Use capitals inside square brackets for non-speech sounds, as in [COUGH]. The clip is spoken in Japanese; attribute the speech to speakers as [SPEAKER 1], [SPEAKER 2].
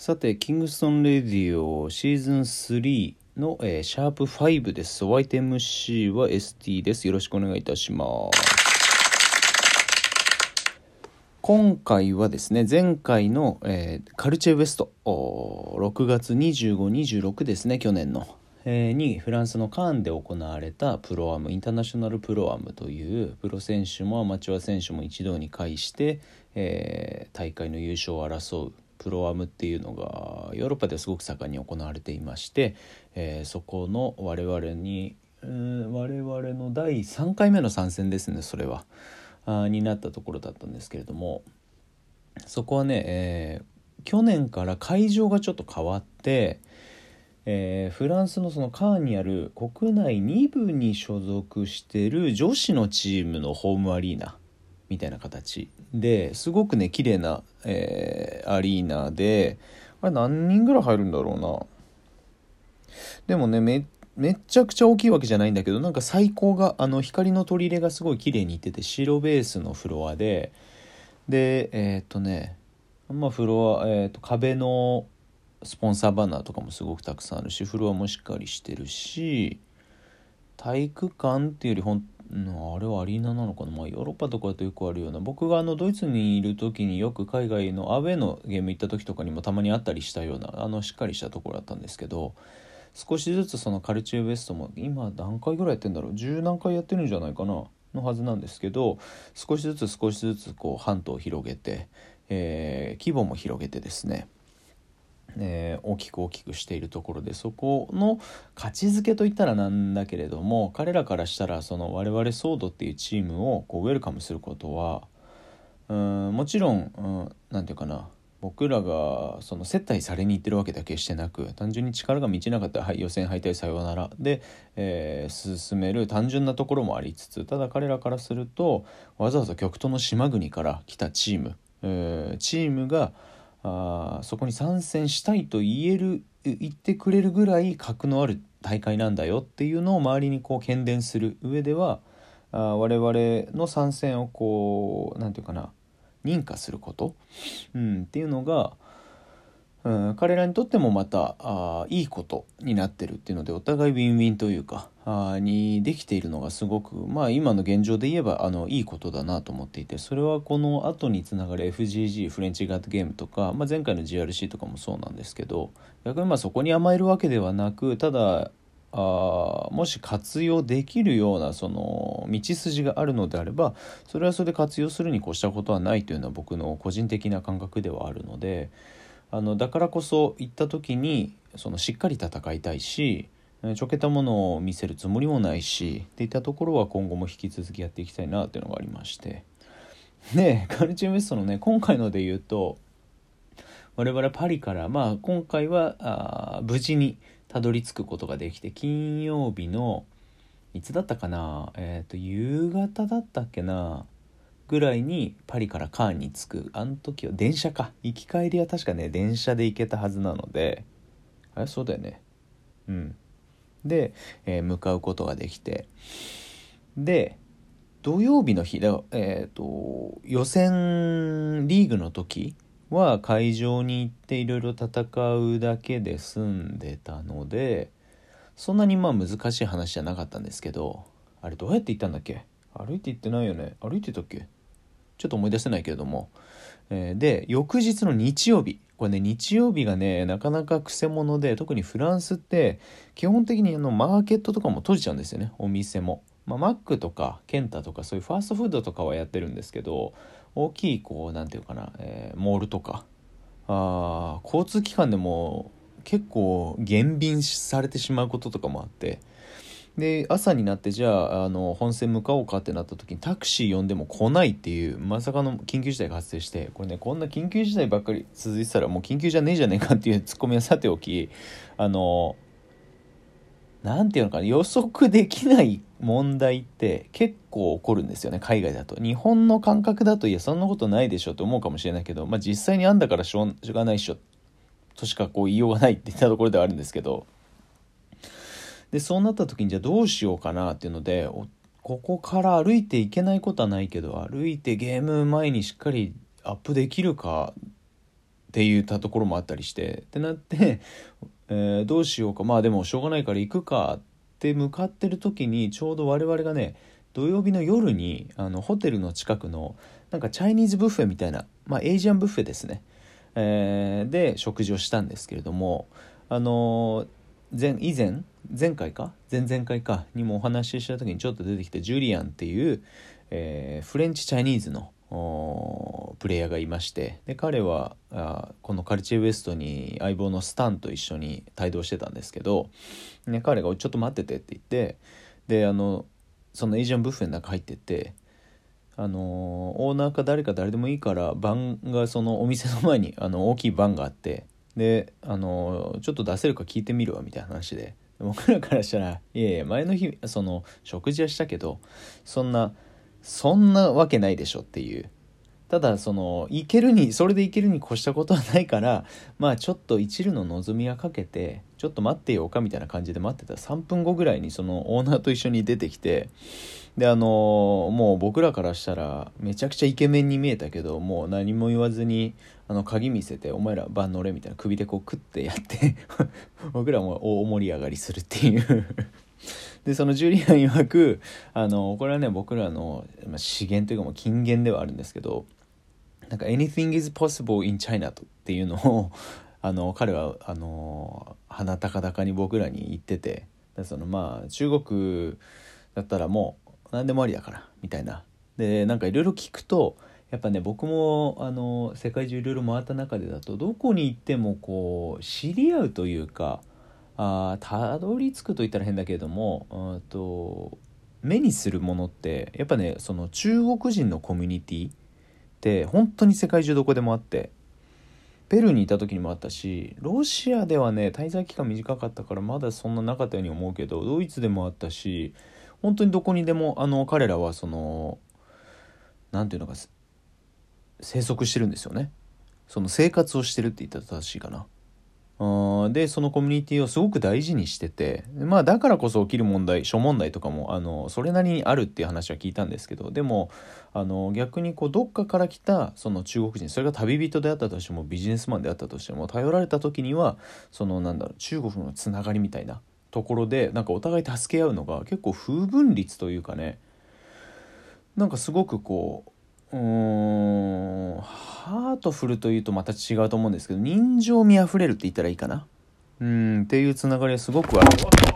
[SPEAKER 1] さて、キングストン・レディオシーズン3の、えー、シャープ5です。お相手 MC は ST です。よろしくお願いいたします。今回はですね、前回の、えー、カルチェ・ウエスト、6月25、26ですね、去年の。えー、にフランスのカーンで行われたプロアムインターナショナルプロアムというプロ選手もアマチュア選手も一堂に会して、えー、大会の優勝を争うプロアムっていうのがヨーロッパではすごく盛んに行われていまして、えー、そこの我々に、我々の第3回目の参戦ですねそれは。あになったところだったんですけれどもそこはね、えー、去年から会場がちょっと変わって、えー、フランスのそのカーンにある国内2部に所属してる女子のチームのホームアリーナみたいな形ですごくね綺麗な、えー、アリーナであれ何人ぐらい入るんだろうな。でもねめめちゃくちゃ大きいわけじゃないんだけどなんか最高があの光の取り入れがすごい綺麗にいってて白ベースのフロアででえー、っとねまあフロア、えー、っと壁のスポンサーバナーとかもすごくたくさんあるしフロアもしっかりしてるし体育館っていうよりほんあれはアリーナなのかな、まあ、ヨーロッパとかだとよくあるような。僕があのドイツにいる時によく海外のアウェーのゲーム行った時とかにもたまにあったりしたようなあのしっかりしたところだったんですけど少しずつそのカルチューベストも今何回ぐらいやってんだろう？10何回やってるんじゃないかな？のはずなんですけど少しずつ少しずつこう半島を広げて、えー、規模も広げてですね。えー、大きく大きくしているところでそこの価値づけといったらなんだけれども彼らからしたらその我々ソードっていうチームをこうウェルカムすることはうんもちろん何て言うかな僕らがその接待されに行ってるわけだけしてなく単純に力が満ちなかったら、はい、予選敗退さようならで、えー、進める単純なところもありつつただ彼らからするとわざわざ極東の島国から来たチーム、えー、チームがあそこに参戦したいと言える言ってくれるぐらい格のある大会なんだよっていうのを周りにこう喧伝する上ではあ我々の参戦をこう何て言うかな認可すること、うん、っていうのがうん、彼らにとってもまたあいいことになってるっていうのでお互いウィンウィンというかあにできているのがすごくまあ今の現状で言えばあのいいことだなと思っていてそれはこの後につながる FGG フレンチガットゲームとか、まあ、前回の GRC とかもそうなんですけど逆にまあそこに甘えるわけではなくただあもし活用できるようなその道筋があるのであればそれはそれで活用するに越したことはないというのは僕の個人的な感覚ではあるので。あのだからこそ行った時にそのしっかり戦いたいしちょけたものを見せるつもりもないしっていったところは今後も引き続きやっていきたいなっていうのがありまして。でカルチューメストのね今回ので言うと我々パリからまあ今回はあ無事にたどり着くことができて金曜日のいつだったかな？えっ、ー、と夕方だったっけな？ぐらいにパリからカーンに着く。あの時は電車か。行き帰りは確かね電車で行けたはずなので。あれ？そうだよね。うん。で、えー、向かうことができて。で土曜日の日だえっ、ー、と予選リーグの時は会場に行っていろいろ戦うだけで済んでたのでそんなにまあ難しい話じゃなかったんですけどあれどうやって行ったんだっけ？歩いて行ってないよね。歩いてたっけ？ちょっと思い出せないけれども、えー、で翌日の日曜日。これね日曜日がねなかなかくせ者で特にフランスって基本的にあのマーケットとかも閉じちゃうんですよね。お店も。まあ、マックとかケンタとかそういうファーストフードとかはやってるんですけど大きいこう何て言うかな、えー、モールとか。あ交通機関でも結構減便されてしまうこととかもあってで朝になってじゃああの本線向かおうかってなった時にタクシー呼んでも来ないっていうまさかの緊急事態が発生してこれねこんな緊急事態ばっかり続いてたらもう緊急じゃねえじゃねえかっていうツッコミはさておきあの何て言うのかな予測できない問題って結構起こるんですよね海外だと。日本の感覚だといやそんなことないでしょと思うかもしれないけど、まあ、実際にあんだからしょうがないっしょ。としかこう言いようがないって言ったところではあるんですけどでそうなった時にじゃあどうしようかなっていうのでここから歩いていけないことはないけど歩いてゲーム前にしっかりアップできるかって言ったところもあったりしてってなって、えー、どうしようか。まあでもしょうがないから行くかって向かってる時にちょうど我々がね土曜日の夜にあのホテルの近くのなんかチャイニーズブッフェみたいな、まあ、エイジアンブッフェですね、えー、で食事をしたんですけれどもあの前以前前回か？前々回か？にもお話しした時にちょっと出てきたジュリアンっていう、えー、フレンチチャイニーズのプレイヤーがいましてで彼はあこのカルチェウエストに相棒のスタンと一緒に帯同してたんですけど、ね、彼が「ちょっと待ってて」って言ってであのそのエイジアンブッフェの中入ってってあのオーナーか誰か誰でもいいから番がそのお店の前にあの大きい番があってであのちょっと出せるか聞いてみるわみたいな話で。僕らからしたらいやいや前の日その食事はしたけどそんなそんなわけないでしょっていう。ただそのいけるにそれでいけるに越したことはないからまあちょっと一縷の望みはかけてちょっと待ってようかみたいな感じで待ってた。3分後ぐらいにそのオーナーと一緒に出てきてであのもう僕らからしたらめちゃくちゃイケメンに見えたけどもう何も言わずにあの鍵見せて「お前ら番乗れ」みたいな首でこうクッてやって [LAUGHS] 僕らも大盛り上がりするっていう。[LAUGHS] でそのジュリアン曰くあのこれはね僕らの、資源というかもう金言ではあるんですけどなんか「anything is possible in China」っていうのを [LAUGHS] あの彼はあの鼻高々に僕らに言っててそのまあ中国だったらもう何でもありだからみたいな。でなんかいろいろ聞くとやっぱね僕もあの世界中いろいろ回った中でだとどこに行ってもこう知り合うというかあたどり着くと言ったら変だけれどもと目にするものってやっぱねその中国人のコミュニティって本当に世界中どこでもあってペルーにいた時にもあったしロシアではね滞在期間短かったからまだそんななかったように思うけどドイツでもあったし本当にどこにでもあの彼らはその何て言うのか生息してるんですよね。その生活をしてるって言ったら正しいかな。でそのコミュニティをすごく大事にしててまあだからこそ起きる問題諸問題とかもあのそれなりにあるっていう話は聞いたんですけどでもあの逆にこうどっかから来たその中国人それが旅人であったとしてもビジネスマンであったとしても頼られた時にはそのなんだろう中国のつながりみたいなところでなんかお互い助け合うのが結構不分率というかね。なんかすごくこううーんハートフルというとまた違うと思うんですけど人情味あふれるって言ったらいいかな。うんっていうつながりはすごくある。